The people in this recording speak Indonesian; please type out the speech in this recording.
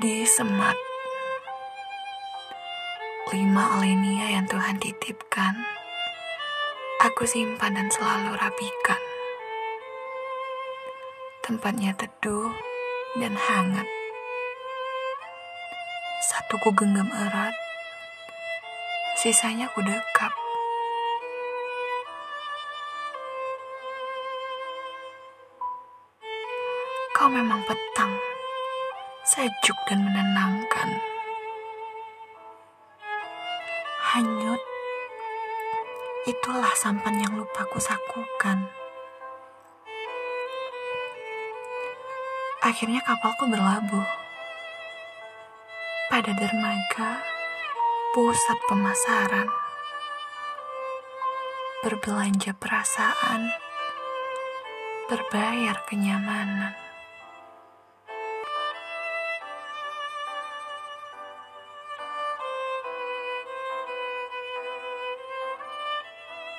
Di semat Lima alenia yang Tuhan titipkan Aku simpan dan selalu rapikan. Tempatnya teduh dan hangat. Satu ku genggam erat Sisanya ku dekap. Kau memang petang sejuk dan menenangkan. Hanyut, itulah sampan yang lupa ku sakukan. Akhirnya kapalku berlabuh pada dermaga pusat pemasaran. Berbelanja perasaan, berbayar kenyamanan.